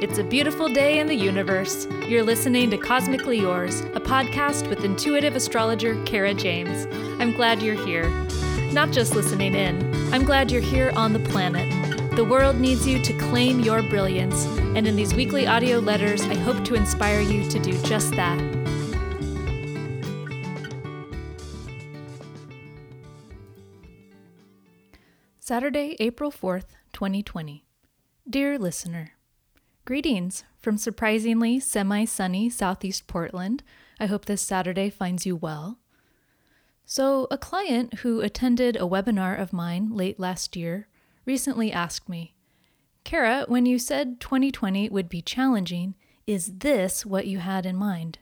It's a beautiful day in the universe. You're listening to Cosmically Yours, a podcast with intuitive astrologer Kara James. I'm glad you're here. Not just listening in, I'm glad you're here on the planet. The world needs you to claim your brilliance, and in these weekly audio letters, I hope to inspire you to do just that. Saturday, April 4th, 2020. Dear listener, greetings from surprisingly semi sunny southeast Portland. I hope this Saturday finds you well. So, a client who attended a webinar of mine late last year recently asked me, Kara, when you said 2020 would be challenging, is this what you had in mind?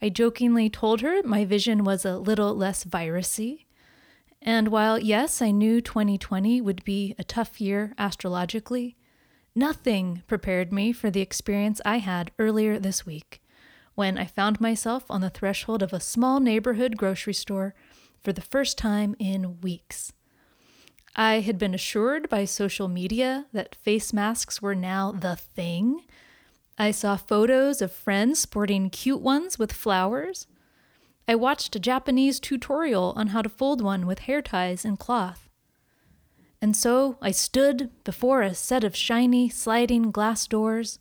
I jokingly told her my vision was a little less virusy and while, yes, I knew 2020 would be a tough year astrologically, nothing prepared me for the experience I had earlier this week when I found myself on the threshold of a small neighborhood grocery store for the first time in weeks. I had been assured by social media that face masks were now the thing. I saw photos of friends sporting cute ones with flowers. I watched a Japanese tutorial on how to fold one with hair ties and cloth. And so I stood before a set of shiny, sliding glass doors,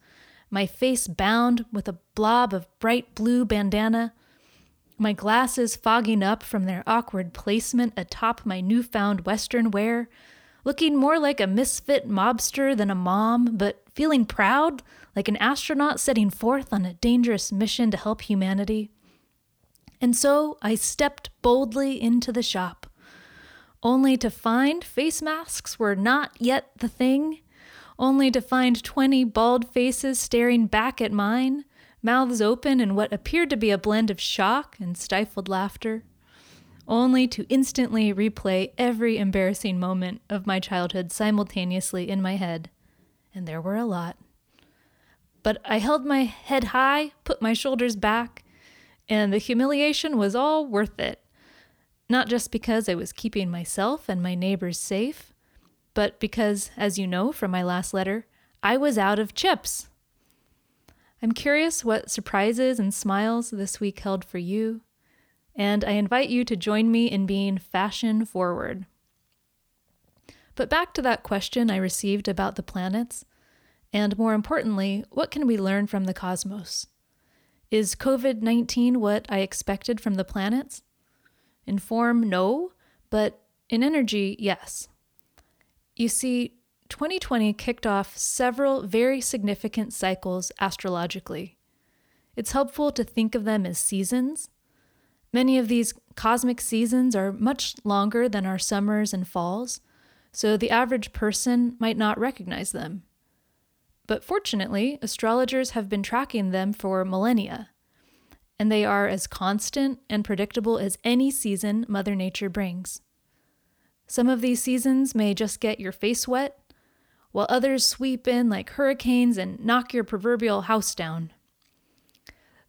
my face bound with a blob of bright blue bandana, my glasses fogging up from their awkward placement atop my newfound Western wear, looking more like a misfit mobster than a mom, but feeling proud like an astronaut setting forth on a dangerous mission to help humanity. And so I stepped boldly into the shop, only to find face masks were not yet the thing, only to find 20 bald faces staring back at mine, mouths open in what appeared to be a blend of shock and stifled laughter, only to instantly replay every embarrassing moment of my childhood simultaneously in my head. And there were a lot. But I held my head high, put my shoulders back, and the humiliation was all worth it. Not just because I was keeping myself and my neighbors safe, but because, as you know from my last letter, I was out of chips. I'm curious what surprises and smiles this week held for you, and I invite you to join me in being fashion forward. But back to that question I received about the planets, and more importantly, what can we learn from the cosmos? Is COVID 19 what I expected from the planets? In form, no, but in energy, yes. You see, 2020 kicked off several very significant cycles astrologically. It's helpful to think of them as seasons. Many of these cosmic seasons are much longer than our summers and falls, so the average person might not recognize them. But fortunately, astrologers have been tracking them for millennia, and they are as constant and predictable as any season Mother Nature brings. Some of these seasons may just get your face wet, while others sweep in like hurricanes and knock your proverbial house down.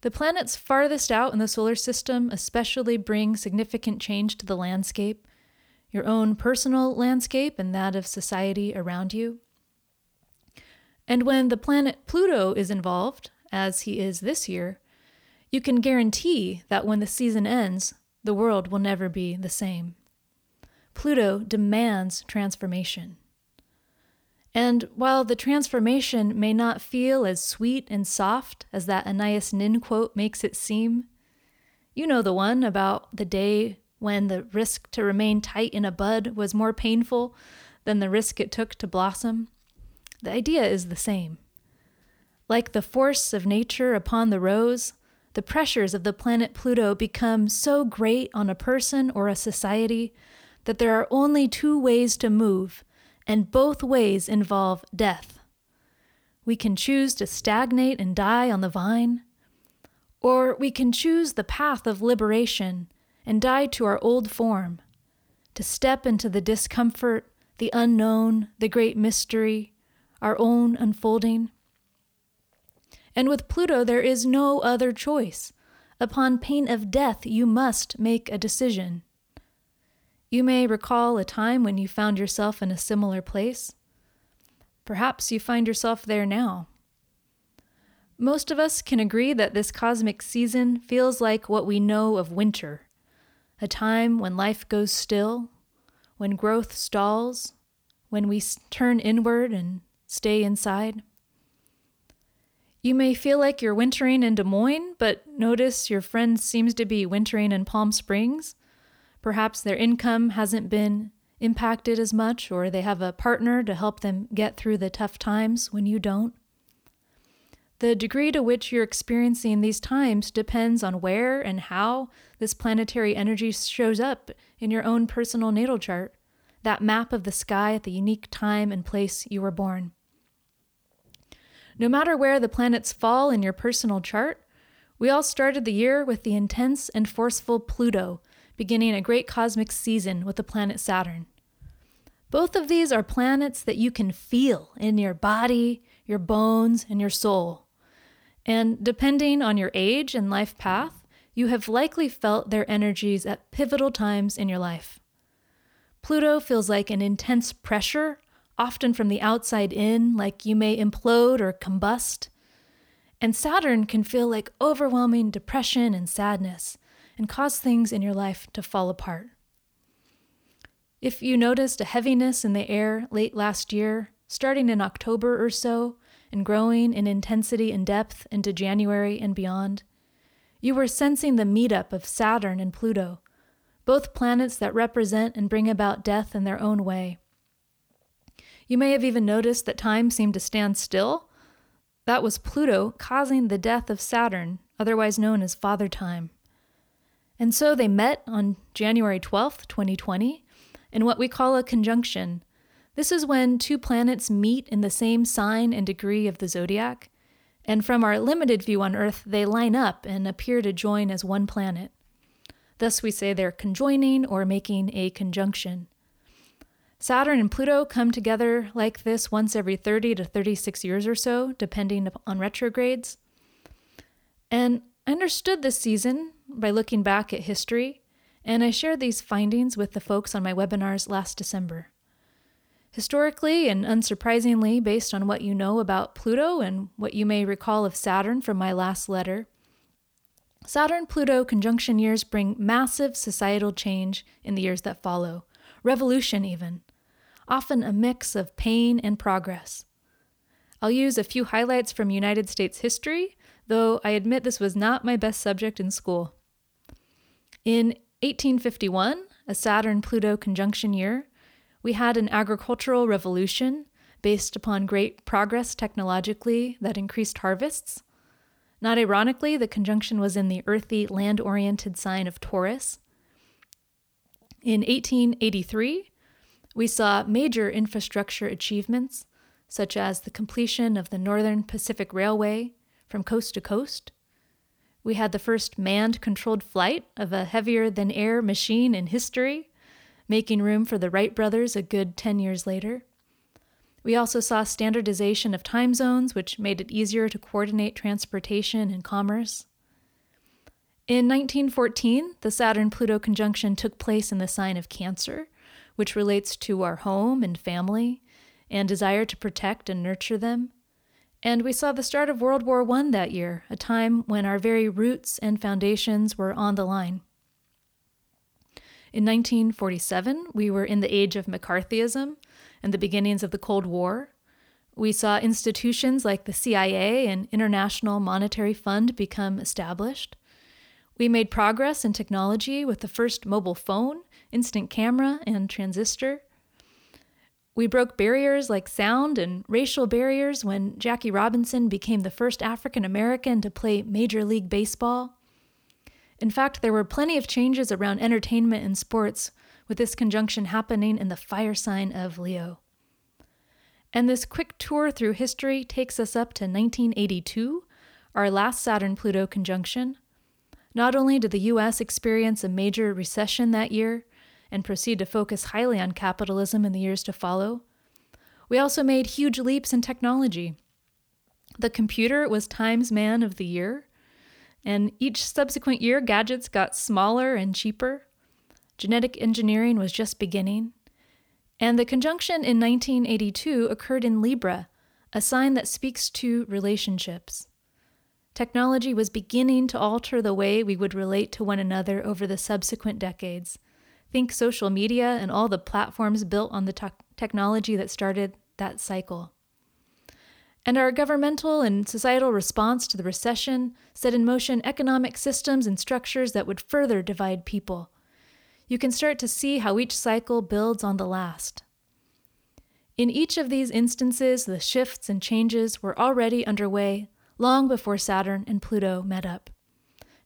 The planets farthest out in the solar system especially bring significant change to the landscape, your own personal landscape and that of society around you. And when the planet Pluto is involved, as he is this year, you can guarantee that when the season ends, the world will never be the same. Pluto demands transformation. And while the transformation may not feel as sweet and soft as that Anais Nin quote makes it seem, you know the one about the day when the risk to remain tight in a bud was more painful than the risk it took to blossom. The idea is the same. Like the force of nature upon the rose, the pressures of the planet Pluto become so great on a person or a society that there are only two ways to move, and both ways involve death. We can choose to stagnate and die on the vine, or we can choose the path of liberation and die to our old form, to step into the discomfort, the unknown, the great mystery, our own unfolding. And with Pluto, there is no other choice. Upon pain of death, you must make a decision. You may recall a time when you found yourself in a similar place. Perhaps you find yourself there now. Most of us can agree that this cosmic season feels like what we know of winter a time when life goes still, when growth stalls, when we turn inward and stay inside. You may feel like you're wintering in Des Moines, but notice your friend seems to be wintering in Palm Springs. Perhaps their income hasn't been impacted as much, or they have a partner to help them get through the tough times when you don't. The degree to which you're experiencing these times depends on where and how this planetary energy shows up in your own personal natal chart, that map of the sky at the unique time and place you were born. No matter where the planets fall in your personal chart, we all started the year with the intense and forceful Pluto, beginning a great cosmic season with the planet Saturn. Both of these are planets that you can feel in your body, your bones, and your soul. And depending on your age and life path, you have likely felt their energies at pivotal times in your life. Pluto feels like an intense pressure, often from the outside in, like you may implode or combust. And Saturn can feel like overwhelming depression and sadness and cause things in your life to fall apart. If you noticed a heaviness in the air late last year, starting in October or so, and growing in intensity and depth into January and beyond. You were sensing the meetup of Saturn and Pluto, both planets that represent and bring about death in their own way. You may have even noticed that time seemed to stand still. That was Pluto causing the death of Saturn, otherwise known as Father Time. And so they met on January 12th, 2020, in what we call a conjunction, this is when two planets meet in the same sign and degree of the zodiac, and from our limited view on Earth, they line up and appear to join as one planet. Thus, we say they're conjoining or making a conjunction. Saturn and Pluto come together like this once every 30 to 36 years or so, depending on retrogrades. And I understood this season by looking back at history, and I shared these findings with the folks on my webinars last December. Historically, and unsurprisingly, based on what you know about Pluto and what you may recall of Saturn from my last letter, Saturn Pluto conjunction years bring massive societal change in the years that follow, revolution even, often a mix of pain and progress. I'll use a few highlights from United States history, though I admit this was not my best subject in school. In 1851, a Saturn Pluto conjunction year, we had an agricultural revolution based upon great progress technologically that increased harvests. Not ironically, the conjunction was in the earthy, land oriented sign of Taurus. In 1883, we saw major infrastructure achievements, such as the completion of the Northern Pacific Railway from coast to coast. We had the first manned controlled flight of a heavier than air machine in history making room for the Wright brothers a good 10 years later. We also saw standardization of time zones, which made it easier to coordinate transportation and commerce. In 1914, the Saturn Pluto conjunction took place in the sign of Cancer, which relates to our home and family and desire to protect and nurture them. And we saw the start of World War I that year, a time when our very roots and foundations were on the line. In 1947, we were in the age of McCarthyism and the beginnings of the Cold War. We saw institutions like the CIA and International Monetary Fund become established. We made progress in technology with the first mobile phone, instant camera, and transistor. We broke barriers like sound and racial barriers when Jackie Robinson became the first African American to play Major League Baseball. In fact, there were plenty of changes around entertainment and sports, with this conjunction happening in the fire sign of Leo. And this quick tour through history takes us up to 1982, our last Saturn Pluto conjunction. Not only did the US experience a major recession that year and proceed to focus highly on capitalism in the years to follow, we also made huge leaps in technology. The computer was Times Man of the Year, and each subsequent year, gadgets got smaller and cheaper. Genetic engineering was just beginning. And the conjunction in 1982 occurred in Libra, a sign that speaks to relationships. technology was beginning to alter the way we would relate to one another over the subsequent decades. Think social media and all the platforms built on the te- technology that started that cycle. And our governmental and societal response to the recession set in motion economic systems and structures that would further divide people. You can start to see how each cycle builds on the last. In each of these instances, the shifts and changes were already underway long before Saturn and Pluto met up,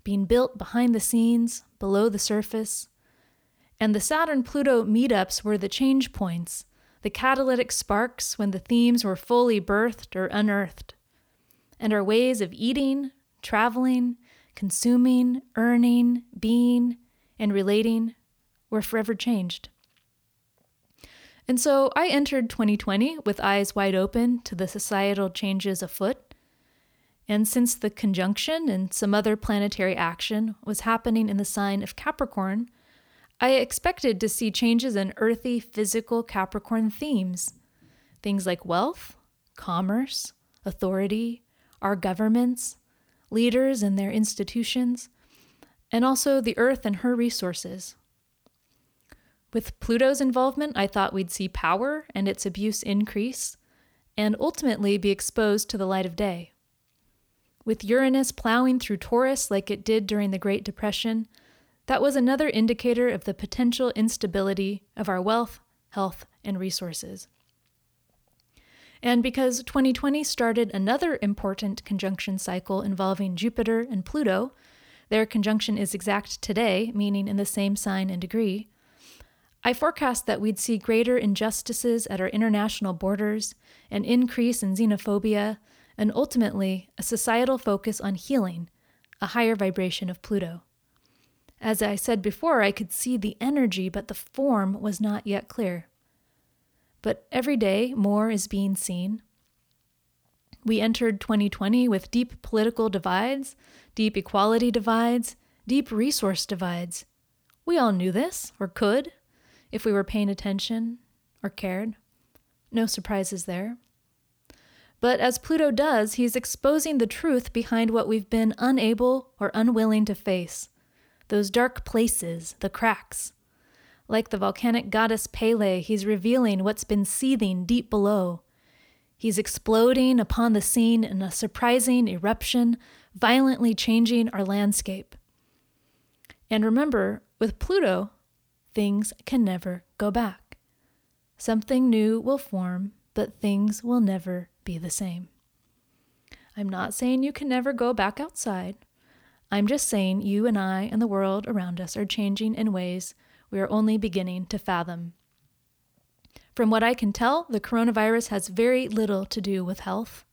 being built behind the scenes, below the surface. And the Saturn Pluto meetups were the change points, the catalytic sparks when the themes were fully birthed or unearthed. And our ways of eating, traveling, consuming, earning, being, and relating were forever changed. And so I entered 2020 with eyes wide open to the societal changes afoot. And since the conjunction and some other planetary action was happening in the sign of Capricorn, I expected to see changes in earthy, physical Capricorn themes. Things like wealth, commerce, authority, our governments, leaders and their institutions, and also the earth and her resources. With Pluto's involvement, I thought we'd see power and its abuse increase, and ultimately be exposed to the light of day. With Uranus plowing through Taurus like it did during the Great Depression, that was another indicator of the potential instability of our wealth, health, and resources. And because 2020 started another important conjunction cycle involving Jupiter and Pluto, their conjunction is exact today, meaning in the same sign and degree, I forecast that we'd see greater injustices at our international borders, an increase in xenophobia, and ultimately a societal focus on healing, a higher vibration of Pluto. As I said before, I could see the energy, but the form was not yet clear. But every day, more is being seen. We entered 2020 with deep political divides, deep equality divides, deep resource divides. We all knew this, or could, if we were paying attention or cared. No surprises there. But as Pluto does, he's exposing the truth behind what we've been unable or unwilling to face those dark places, the cracks. Like the volcanic goddess Pele, he's revealing what's been seething deep below. He's exploding upon the scene in a surprising eruption, violently changing our landscape. And remember, with Pluto, things can never go back. Something new will form, but things will never be the same. I'm not saying you can never go back outside. I'm just saying you and I and the world around us are changing in ways we are only beginning to fathom. From what I can tell, the coronavirus has very little to do with health.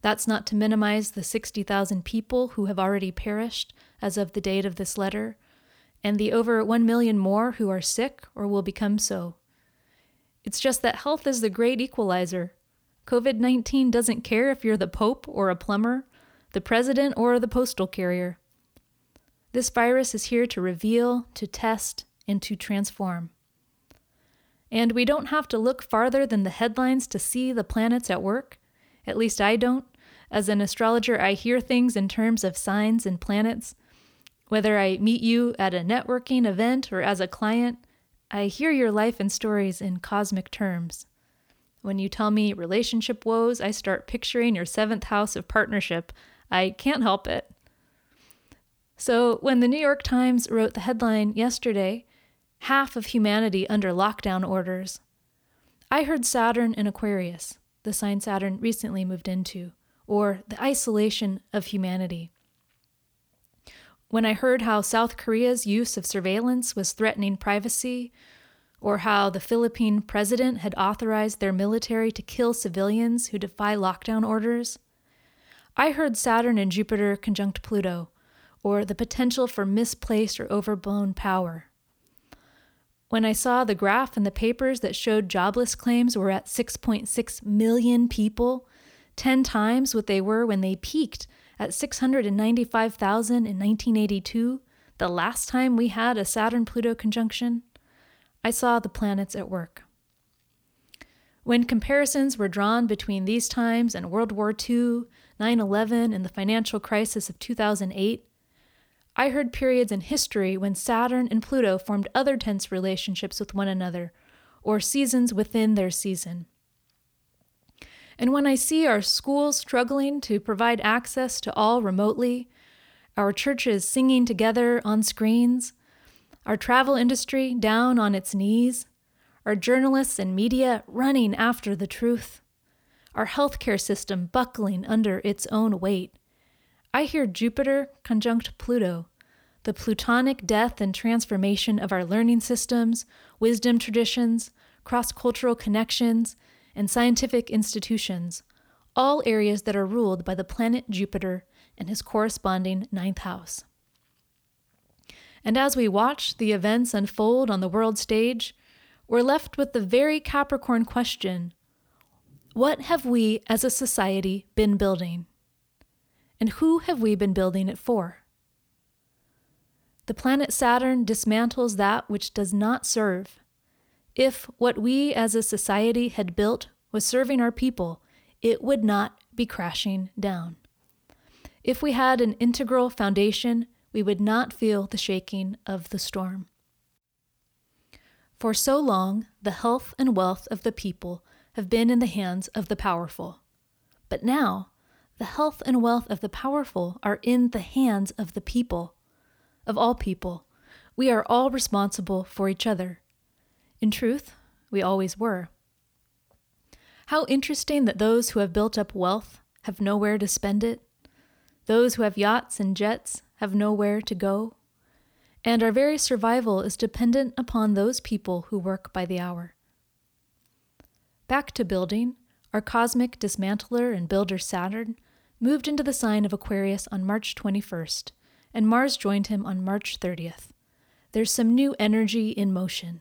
That's not to minimize the 60,000 people who have already perished as of the date of this letter, and the over 1 million more who are sick or will become so. It's just that health is the great equalizer. COVID 19 doesn't care if you're the Pope or a plumber, the president or the postal carrier. This virus is here to reveal, to test, and to transform. And we don't have to look farther than the headlines to see the planets at work. At least I don't. As an astrologer, I hear things in terms of signs and planets. Whether I meet you at a networking event or as a client, I hear your life and stories in cosmic terms. When you tell me relationship woes, I start picturing your seventh house of partnership. I can't help it. So, when the New York Times wrote the headline yesterday, half of humanity under lockdown orders, I heard Saturn in Aquarius, the sign Saturn recently moved into, or the isolation of humanity. When I heard how South Korea's use of surveillance was threatening privacy, or how the Philippine president had authorized their military to kill civilians who defy lockdown orders, I heard Saturn and Jupiter conjunct Pluto, or the potential for misplaced or overblown power. When I saw the graph in the papers that showed jobless claims were at 6.6 million people, 10 times what they were when they peaked at 695,000 in 1982, the last time we had a Saturn Pluto conjunction, I saw the planets at work. When comparisons were drawn between these times and World War II, 9 11, and the financial crisis of 2008, I heard periods in history when Saturn and Pluto formed other tense relationships with one another, or seasons within their season. And when I see our schools struggling to provide access to all remotely, our churches singing together on screens, our travel industry down on its knees, our journalists and media running after the truth, our healthcare system buckling under its own weight. I hear Jupiter conjunct Pluto, the plutonic death and transformation of our learning systems, wisdom traditions, cross cultural connections, and scientific institutions, all areas that are ruled by the planet Jupiter and his corresponding ninth house. And as we watch the events unfold on the world stage, we're left with the very Capricorn question What have we as a society been building? And who have we been building it for? The planet Saturn dismantles that which does not serve. If what we as a society had built was serving our people, it would not be crashing down. If we had an integral foundation, we would not feel the shaking of the storm. For so long, the health and wealth of the people have been in the hands of the powerful. But now, the health and wealth of the powerful are in the hands of the people. Of all people, we are all responsible for each other. In truth, we always were. How interesting that those who have built up wealth have nowhere to spend it. Those who have yachts and jets have nowhere to go and our very survival is dependent upon those people who work by the hour. Back to building, our cosmic dismantler and builder Saturn moved into the sign of Aquarius on March 21st, and Mars joined him on March 30th. There's some new energy in motion.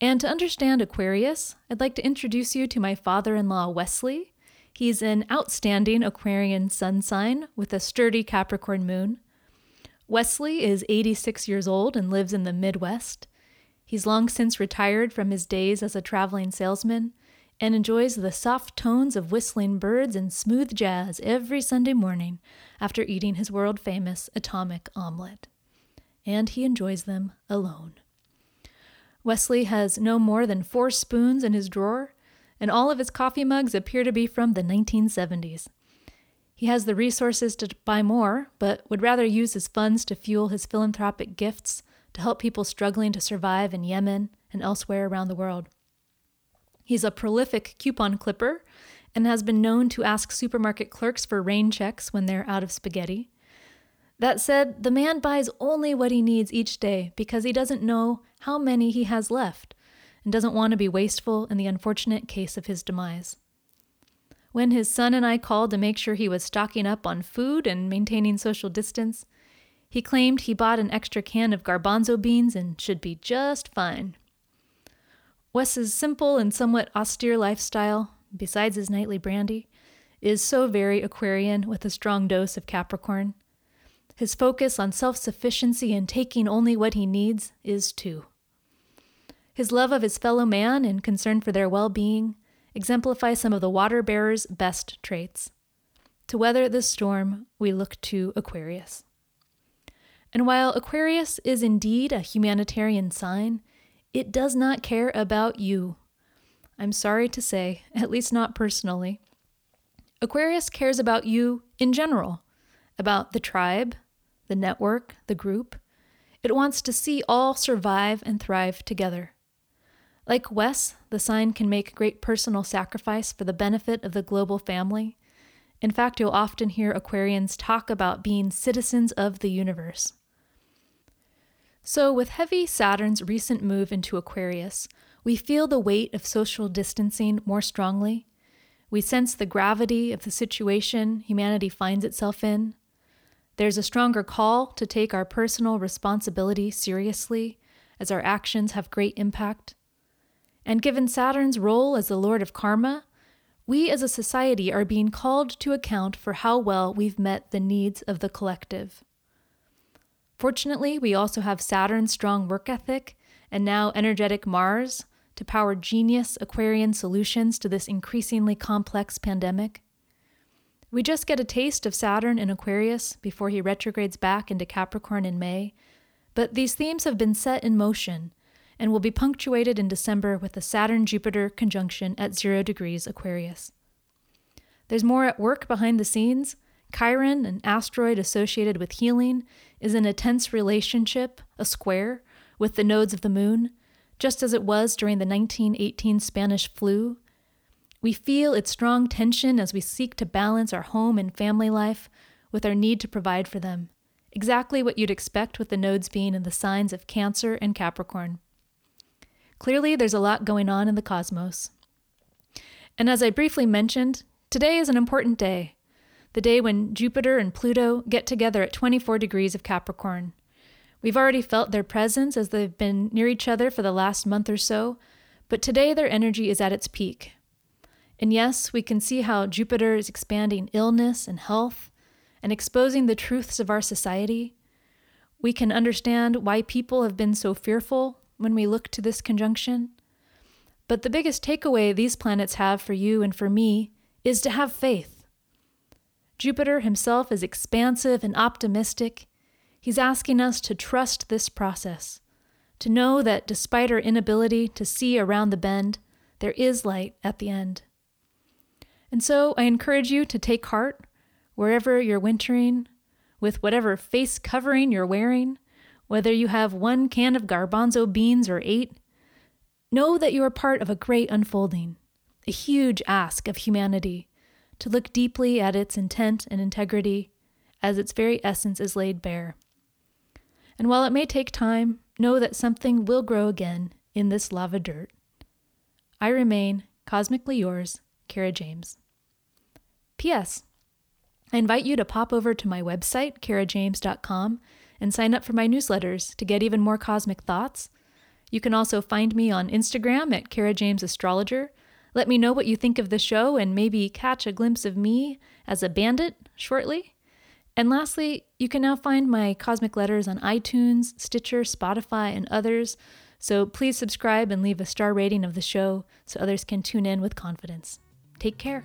And to understand Aquarius, I'd like to introduce you to my father in law, Wesley. He's an outstanding Aquarian sun sign with a sturdy Capricorn moon. Wesley is 86 years old and lives in the Midwest. He's long since retired from his days as a traveling salesman and enjoys the soft tones of whistling birds and smooth jazz every Sunday morning after eating his world famous atomic omelet. And he enjoys them alone. Wesley has no more than four spoons in his drawer, and all of his coffee mugs appear to be from the 1970s. He has the resources to buy more, but would rather use his funds to fuel his philanthropic gifts to help people struggling to survive in Yemen and elsewhere around the world. He's a prolific coupon clipper and has been known to ask supermarket clerks for rain checks when they're out of spaghetti. That said, the man buys only what he needs each day because he doesn't know how many he has left and doesn't want to be wasteful in the unfortunate case of his demise. When his son and I called to make sure he was stocking up on food and maintaining social distance, he claimed he bought an extra can of garbanzo beans and should be just fine. Wes's simple and somewhat austere lifestyle, besides his nightly brandy, is so very Aquarian with a strong dose of Capricorn. His focus on self sufficiency and taking only what he needs is too. His love of his fellow man and concern for their well being exemplify some of the water bearer's best traits. To weather this storm, we look to Aquarius. And while Aquarius is indeed a humanitarian sign, it does not care about you. I'm sorry to say, at least not personally. Aquarius cares about you in general, about the tribe, the network, the group. It wants to see all survive and thrive together. Like Wes, the sign can make great personal sacrifice for the benefit of the global family. In fact, you'll often hear Aquarians talk about being citizens of the universe. So, with heavy Saturn's recent move into Aquarius, we feel the weight of social distancing more strongly. We sense the gravity of the situation humanity finds itself in. There's a stronger call to take our personal responsibility seriously, as our actions have great impact. And given Saturn's role as the lord of karma, we as a society are being called to account for how well we've met the needs of the collective. Fortunately, we also have Saturn's strong work ethic and now energetic Mars to power genius Aquarian solutions to this increasingly complex pandemic. We just get a taste of Saturn in Aquarius before he retrogrades back into Capricorn in May, but these themes have been set in motion and will be punctuated in December with a Saturn Jupiter conjunction at zero degrees Aquarius. There's more at work behind the scenes. Chiron, an asteroid associated with healing, is in a tense relationship, a square, with the nodes of the moon, just as it was during the 1918 Spanish flu we feel its strong tension as we seek to balance our home and family life with our need to provide for them. Exactly what you'd expect with the nodes being in the signs of Cancer and Capricorn. Clearly, there's a lot going on in the cosmos. And as I briefly mentioned, today is an important day the day when Jupiter and Pluto get together at 24 degrees of Capricorn. We've already felt their presence as they've been near each other for the last month or so, but today their energy is at its peak, and yes, we can see how Jupiter is expanding illness and health and exposing the truths of our society. We can understand why people have been so fearful when we look to this conjunction. But the biggest takeaway these planets have for you and for me is to have faith. Jupiter himself is expansive and optimistic. He's asking us to trust this process, to know that despite our inability to see around the bend, there is light at the end. And so I encourage you to take heart wherever you're wintering, with whatever face covering you're wearing, whether you have one can of garbanzo beans or eight. Know that you are part of a great unfolding, a huge ask of humanity to look deeply at its intent and integrity as its very essence is laid bare. And while it may take time, know that something will grow again in this lava dirt. I remain cosmically yours, Kara James. P.S. I invite you to pop over to my website, karajames.com, and sign up for my newsletters to get even more cosmic thoughts. You can also find me on Instagram at Kara James Astrologer. Let me know what you think of the show and maybe catch a glimpse of me as a bandit shortly. And lastly, you can now find my cosmic letters on iTunes, Stitcher, Spotify, and others. So please subscribe and leave a star rating of the show so others can tune in with confidence. Take care.